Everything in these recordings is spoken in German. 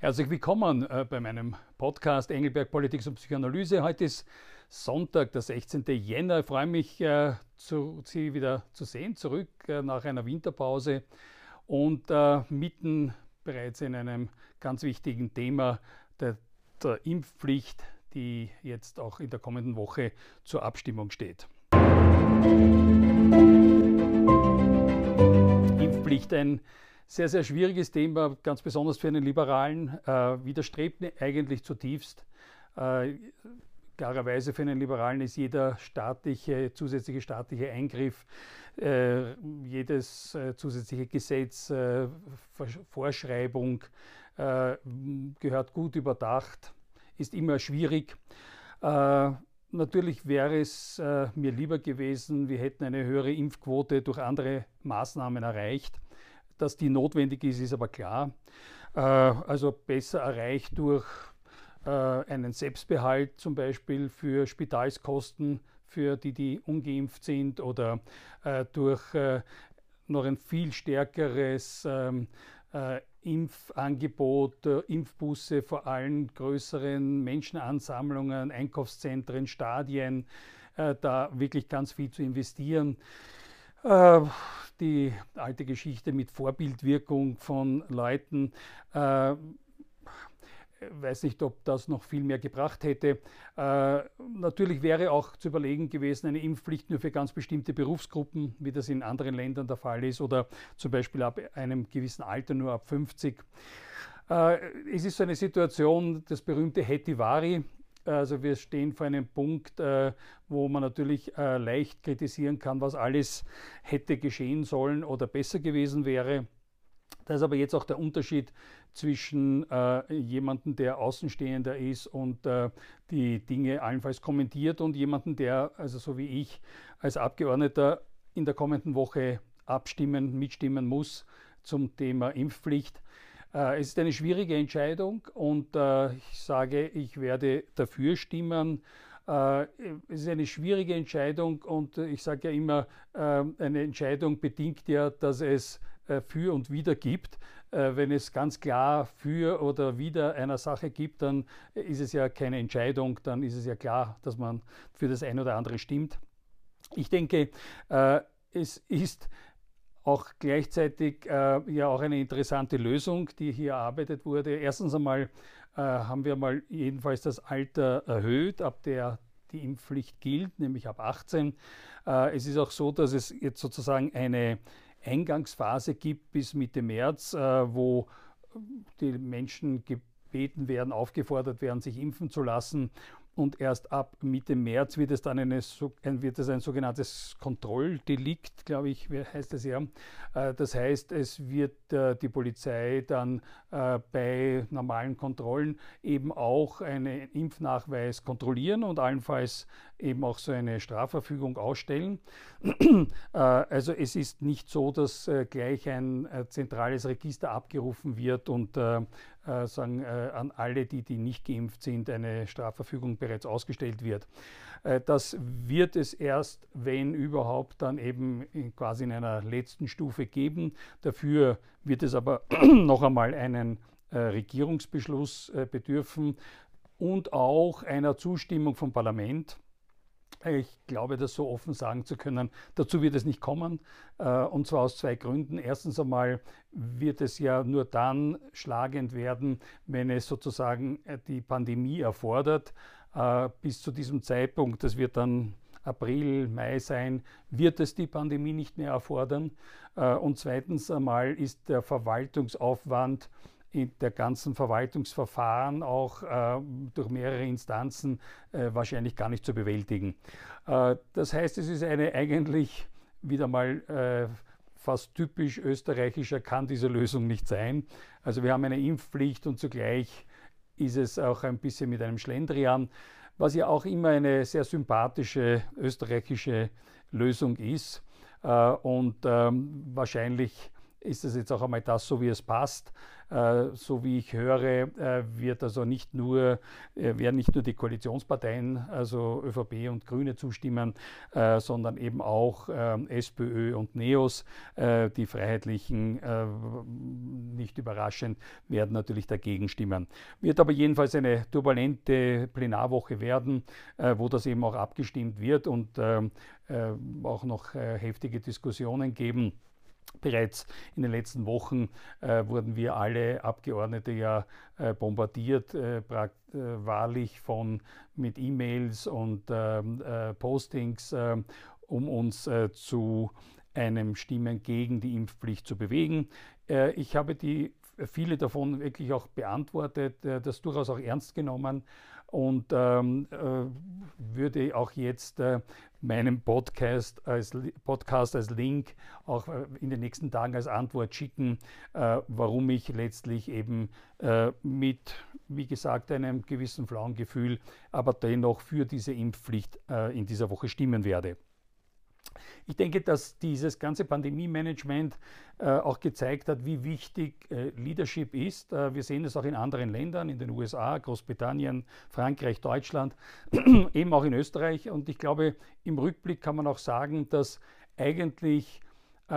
Herzlich willkommen äh, bei meinem Podcast Engelberg Politik und Psychoanalyse. Heute ist Sonntag, der 16. Jänner. Ich freue mich, äh, Sie wieder zu sehen, zurück äh, nach einer Winterpause und mitten bereits in einem ganz wichtigen Thema der, der Impfpflicht, die jetzt auch in der kommenden Woche zur Abstimmung steht. Impfpflicht ein sehr, sehr schwieriges Thema, ganz besonders für einen Liberalen, äh, widerstrebt eigentlich zutiefst. Äh, klarerweise für einen Liberalen ist jeder staatliche, zusätzliche staatliche Eingriff, äh, jedes äh, zusätzliche Gesetz, äh, Vorschreibung äh, gehört gut überdacht, ist immer schwierig. Natürlich wäre es äh, mir lieber gewesen, wir hätten eine höhere Impfquote durch andere Maßnahmen erreicht. Dass die notwendig ist, ist aber klar. Äh, also besser erreicht durch äh, einen Selbstbehalt zum Beispiel für Spitalskosten für die, die ungeimpft sind oder äh, durch noch ein viel stärkeres ähm, Impfangebot, Impfbusse vor allen größeren Menschenansammlungen, Einkaufszentren, Stadien, da wirklich ganz viel zu investieren die alte Geschichte mit Vorbildwirkung von Leuten. Äh, weiß nicht, ob das noch viel mehr gebracht hätte. Äh, natürlich wäre auch zu überlegen gewesen, eine Impfpflicht nur für ganz bestimmte Berufsgruppen, wie das in anderen Ländern der Fall ist, oder zum Beispiel ab einem gewissen Alter nur ab 50. Äh, es ist so eine Situation, das berühmte Hetivari, also wir stehen vor einem Punkt, äh, wo man natürlich äh, leicht kritisieren kann, was alles hätte geschehen sollen oder besser gewesen wäre. Da ist aber jetzt auch der Unterschied zwischen äh, jemandem, der Außenstehender ist und äh, die Dinge allenfalls kommentiert und jemandem, der, also so wie ich, als Abgeordneter in der kommenden Woche abstimmen, mitstimmen muss zum Thema Impfpflicht. Äh, es ist eine schwierige Entscheidung und äh, ich sage, ich werde dafür stimmen. Äh, es ist eine schwierige Entscheidung und ich sage ja immer, eine Entscheidung bedingt ja, dass es für und wieder gibt. Wenn es ganz klar für oder wider einer Sache gibt, dann ist es ja keine Entscheidung, dann ist es ja klar, dass man für das eine oder andere stimmt. Ich denke, es ist auch gleichzeitig äh, ja auch eine interessante Lösung, die hier erarbeitet wurde. Erstens einmal äh, haben wir mal jedenfalls das Alter erhöht, ab der die Impfpflicht gilt, nämlich ab 18. Äh, es ist auch so, dass es jetzt sozusagen eine Eingangsphase gibt bis Mitte März, äh, wo die Menschen gebeten werden, aufgefordert werden, sich impfen zu lassen und erst ab Mitte März wird es dann eine, wird es ein sogenanntes Kontrolldelikt, glaube ich, heißt es ja. Äh, das heißt, es wird äh, die Polizei dann äh, bei normalen Kontrollen eben auch einen Impfnachweis kontrollieren und allenfalls eben auch so eine Strafverfügung ausstellen. Also es ist nicht so, dass gleich ein zentrales Register abgerufen wird und sagen, an alle, die, die nicht geimpft sind, eine Strafverfügung bereits ausgestellt wird. Das wird es erst, wenn überhaupt, dann eben quasi in einer letzten Stufe geben. Dafür wird es aber noch einmal einen Regierungsbeschluss bedürfen und auch einer Zustimmung vom Parlament. Ich glaube, das so offen sagen zu können. Dazu wird es nicht kommen. Äh, und zwar aus zwei Gründen. Erstens einmal wird es ja nur dann schlagend werden, wenn es sozusagen äh, die Pandemie erfordert. Äh, bis zu diesem Zeitpunkt, das wird dann April, Mai sein, wird es die Pandemie nicht mehr erfordern. Und zweitens einmal ist der Verwaltungsaufwand in der ganzen Verwaltungsverfahren auch äh, durch mehrere Instanzen äh, wahrscheinlich gar nicht zu bewältigen. Äh, das heißt, es ist eine eigentlich wieder mal äh, fast typisch österreichischer kann diese Lösung nicht sein. Also wir haben eine Impfpflicht und zugleich ist es auch ein bisschen mit einem Schlendrian, was ja auch immer eine sehr sympathische österreichische Lösung ist. Äh, und ähm, wahrscheinlich ist es jetzt auch einmal das, so wie es passt. Äh, so wie ich höre, äh, wird also nicht nur, äh, werden nicht nur die Koalitionsparteien, also ÖVP und Grüne zustimmen, sondern eben auch ähm, SPÖ und NEOS. Die Freiheitlichen, nicht überraschend, werden natürlich dagegen stimmen. Wird aber jedenfalls eine turbulente Plenarwoche werden, wo das eben auch abgestimmt wird und ähm, auch noch heftige Diskussionen geben. Bereits in den letzten Wochen äh, wurden wir alle Abgeordnete ja äh, bombardiert, äh, äh wahrlich von mit E-Mails und ähm, äh, Postings, ähm, um uns äh, zu einem Stimmen gegen die Impfpflicht zu bewegen. ich habe die viele davon wirklich auch beantwortet, das durchaus auch ernst genommen und ähm, äh, würde auch jetzt äh, meinen Podcast als, Podcast als Link auch äh, in den nächsten Tagen als Antwort schicken, äh, warum ich letztlich eben mit, wie gesagt, einem gewissen flauen Gefühl, aber dennoch für diese Impfpflicht in dieser Woche stimmen werde. Ich denke, dass dieses ganze Pandemie-Management äh, auch gezeigt hat, wie wichtig äh, Leadership ist. Äh, wir sehen es auch in anderen Ländern, in den USA, Großbritannien, Frankreich, Deutschland, eben auch in Österreich. Und ich glaube, im Rückblick kann man auch sagen, dass eigentlich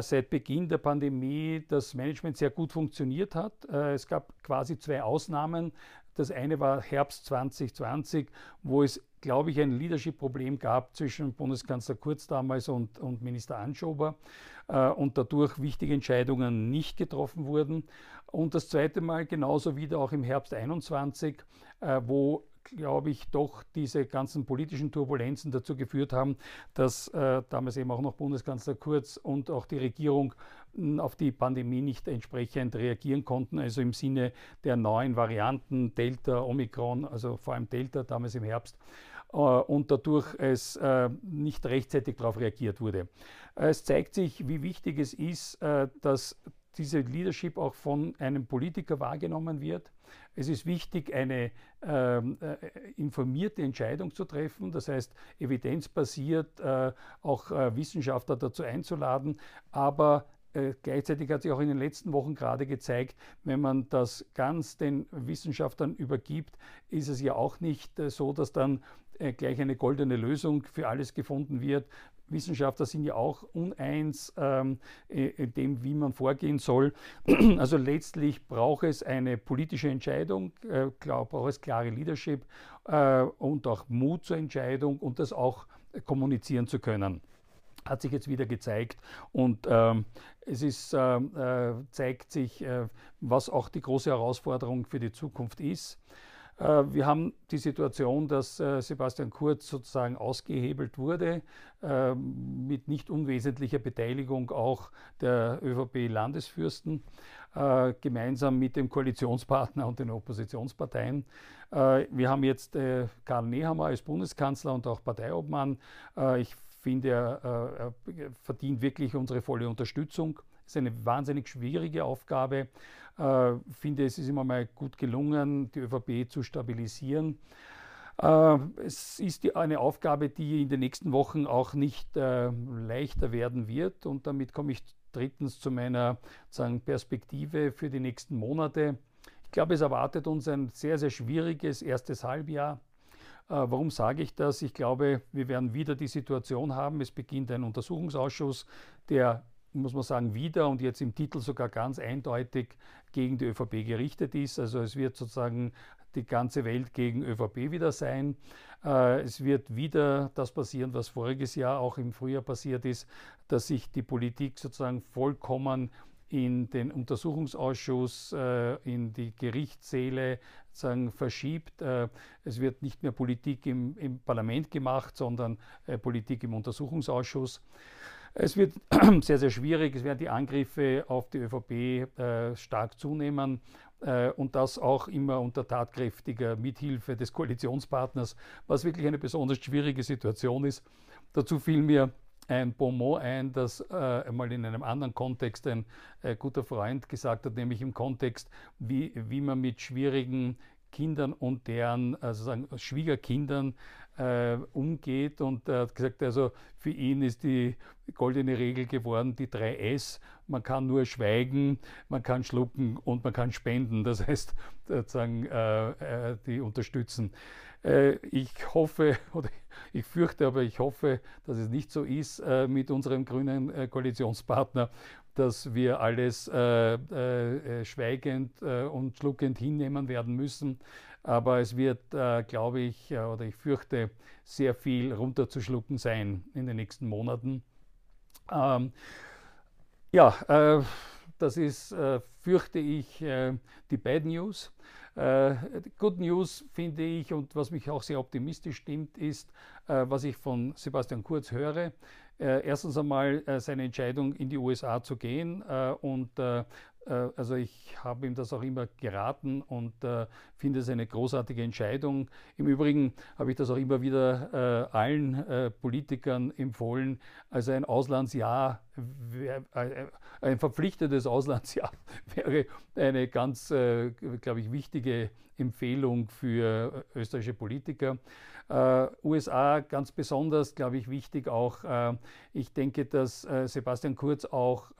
seit Beginn der Pandemie das Management sehr gut funktioniert hat. Es gab quasi zwei Ausnahmen. Das eine war Herbst 2020, wo es, glaube ich, ein Leadership-Problem gab zwischen Bundeskanzler Kurz damals und, und Minister Anschober äh, und dadurch wichtige Entscheidungen nicht getroffen wurden. Und das zweite Mal genauso wieder auch im Herbst 21, äh, wo glaube ich, doch diese ganzen politischen Turbulenzen dazu geführt haben, dass äh, damals eben auch noch Bundeskanzler Kurz und auch die Regierung auf die Pandemie nicht entsprechend reagieren konnten, also im Sinne der neuen Varianten Delta, Omikron, also vor allem Delta damals im Herbst äh, und dadurch es äh, nicht rechtzeitig darauf reagiert wurde. Es zeigt sich, wie wichtig es ist, äh, dass diese Leadership auch von einem Politiker wahrgenommen wird. Es ist wichtig, eine ähm, äh, informierte Entscheidung zu treffen, das heißt evidenzbasiert äh, auch äh, Wissenschaftler dazu einzuladen, aber äh, Gleichzeitig hat sich auch in den letzten Wochen gerade gezeigt, wenn man das ganz den Wissenschaftlern übergibt, ist es ja auch nicht äh, so, dass dann äh, gleich eine goldene Lösung für alles gefunden wird. Wissenschaftler sind ja auch uneins ähm, in dem, wie man vorgehen soll. Also letztlich braucht es eine politische Entscheidung, äh, braucht es klare Leadership und auch Mut zur Entscheidung und das auch kommunizieren zu können hat sich jetzt wieder gezeigt und ähm, es ist, äh, äh, zeigt sich, äh, was auch die große Herausforderung für die Zukunft ist. Äh, wir haben die Situation, dass äh, Sebastian Kurz sozusagen ausgehebelt wurde, äh, mit nicht unwesentlicher Beteiligung auch der ÖVP-Landesfürsten, gemeinsam mit dem Koalitionspartner und den Oppositionsparteien. Wir haben jetzt Karl Nehammer als Bundeskanzler und auch Parteiobmann. Ich finde, er verdient wirklich unsere volle Unterstützung. Es ist eine wahnsinnig schwierige Aufgabe. Äh, finde, es ist immer mal gut gelungen, die ÖVP zu stabilisieren. Äh, es ist die, eine Aufgabe, die in den nächsten Wochen auch nicht äh, leichter werden wird. Und damit komme ich drittens zu meiner sagen, Perspektive für die nächsten Monate. Ich glaube, es erwartet uns ein sehr, sehr schwieriges erstes Halbjahr. Äh, warum sage ich das? Ich glaube, wir werden wieder die Situation haben, es beginnt ein Untersuchungsausschuss, der muss man sagen, wieder und jetzt im Titel sogar ganz eindeutig gegen die ÖVP gerichtet ist. Also es wird sozusagen die ganze Welt gegen ÖVP wieder sein. Äh, es wird wieder das passieren, was voriges Jahr auch im Frühjahr passiert ist, dass sich die Politik sozusagen vollkommen in den Untersuchungsausschuss, äh, in die Gerichtssäle sagen, verschiebt. Äh, es wird nicht mehr Politik im, im Parlament gemacht, sondern Politik im Untersuchungsausschuss. Es wird sehr, sehr schwierig. Es werden die Angriffe auf die ÖVP äh, stark zunehmen äh, und das auch immer unter tatkräftiger Mithilfe des Koalitionspartners, was wirklich eine besonders schwierige Situation ist. Dazu fiel mir ein Bonmot ein, das äh, einmal in einem anderen Kontext ein äh, guter Freund gesagt hat, nämlich im Kontext, wie, wie man mit schwierigen Kindern und deren also Schwiegerkindern äh, umgeht. Und er hat gesagt, also für ihn ist die goldene Regel geworden, die 3S. Man kann nur schweigen, man kann schlucken und man kann spenden. Das heißt, sozusagen, äh, äh, die unterstützen. Äh, ich hoffe, oder ich fürchte, aber ich hoffe, dass es nicht so ist äh, mit unserem grünen Koalitionspartner, dass wir alles schweigend und schluckend hinnehmen werden müssen. Aber es wird, äh, glaube ich, äh, oder ich fürchte, sehr viel runterzuschlucken sein in den nächsten Monaten. Ähm, ja, äh, das ist, äh, fürchte ich, äh, die Bad News. Äh, Good News finde ich und was mich auch sehr optimistisch stimmt, ist, was ich von Sebastian Kurz höre. Erstens einmal seine Entscheidung in die USA zu gehen und äh, also ich habe ihm das auch immer geraten und äh, finde es eine großartige Entscheidung. Im Übrigen habe ich das auch immer wieder äh, allen äh, Politikern empfohlen. Also ein Auslandsjahr, äh, ein verpflichtetes Auslandsjahr wäre eine ganz, äh, glaube ich, wichtige Empfehlung für österreichische Politiker. USA ganz besonders, glaube ich, wichtig auch. Ich denke, dass Sebastian Kurz auch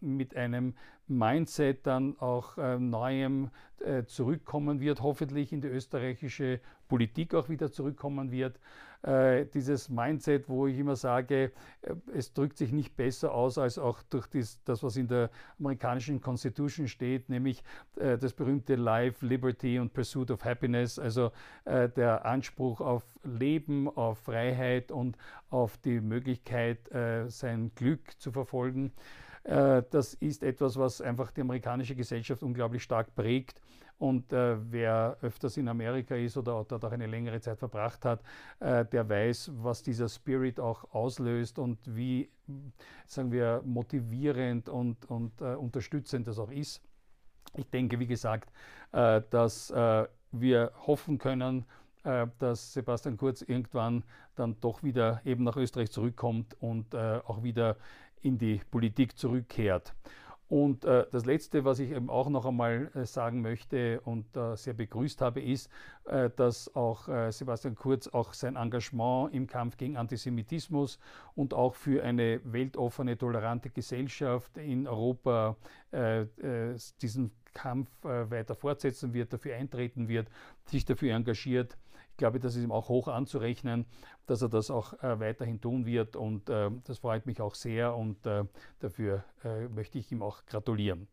mit einem Mindset dann auch äh, neuem äh, zurückkommen wird, hoffentlich in die österreichische Politik auch wieder zurückkommen wird. Äh, dieses Mindset, wo ich immer sage, äh, es drückt sich nicht besser aus als auch durch dies, das, was in der amerikanischen Constitution steht, nämlich äh, das berühmte Life, Liberty und Pursuit of Happiness, also äh, der Anspruch auf Leben, auf Freiheit und auf die Möglichkeit, sein Glück zu verfolgen. Äh, das ist etwas, was einfach die amerikanische Gesellschaft unglaublich stark prägt. Und äh, wer öfters in Amerika ist oder dort auch eine längere Zeit verbracht hat, äh, der weiß, was dieser Spirit auch auslöst und wie, sagen wir, motivierend und, und äh, unterstützend das auch ist. Ich denke, wie gesagt, äh, dass äh, wir hoffen können, dass Sebastian Kurz irgendwann dann doch wieder eben nach Österreich zurückkommt und auch wieder in die Politik zurückkehrt. Und äh, das Letzte, was ich eben auch noch einmal äh, sagen möchte und äh, sehr begrüßt habe, ist, äh, dass auch äh, Sebastian Kurz auch sein Engagement im Kampf gegen Antisemitismus und auch für eine weltoffene, tolerante Gesellschaft in Europa äh, diesen Kampf weiter fortsetzen wird, dafür eintreten wird, sich dafür engagiert. Ich glaube, das ist ihm auch hoch anzurechnen, dass er das auch äh, weiterhin tun wird und äh, das freut mich auch sehr und äh, dafür äh, möchte ich ihm auch gratulieren.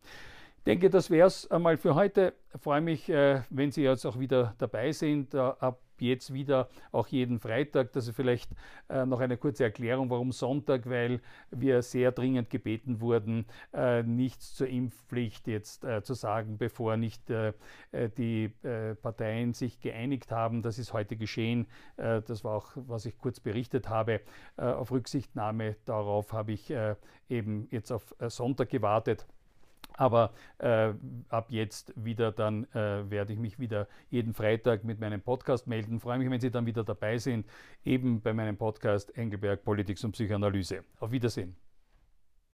Ich denke, das wäre es einmal für heute. Ich freue mich, äh, wenn Sie jetzt auch wieder dabei sind. Äh, ab jetzt wieder auch jeden Freitag. Das ist vielleicht äh, noch eine kurze Erklärung, warum Sonntag, weil wir sehr dringend gebeten wurden, äh, nichts zur Impfpflicht jetzt äh, zu sagen, bevor nicht äh, äh, die äh, Parteien sich geeinigt haben. Das ist heute geschehen. das war auch, was ich kurz berichtet habe. auf Rücksichtnahme darauf habe ich eben jetzt auf Sonntag gewartet. Aber äh, ab jetzt wieder dann äh, werde ich mich wieder jeden Freitag mit meinem Podcast melden. Freue mich, wenn Sie dann wieder dabei sind, eben bei meinem Podcast Engelberg Politik und Psychoanalyse. Auf Wiedersehen.